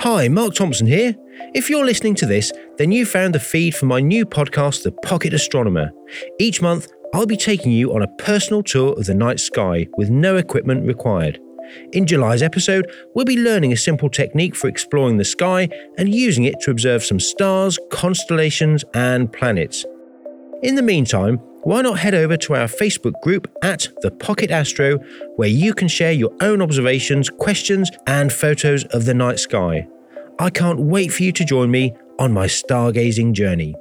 Hi, Mark Thompson here. If you're listening to this, then you found the feed for my new podcast, The Pocket Astronomer. Each month, I'll be taking you on a personal tour of the night sky with no equipment required. In July's episode, we'll be learning a simple technique for exploring the sky and using it to observe some stars, constellations, and planets. In the meantime, why not head over to our Facebook group at The Pocket Astro, where you can share your own observations, questions, and photos of the night sky. I can't wait for you to join me on my stargazing journey.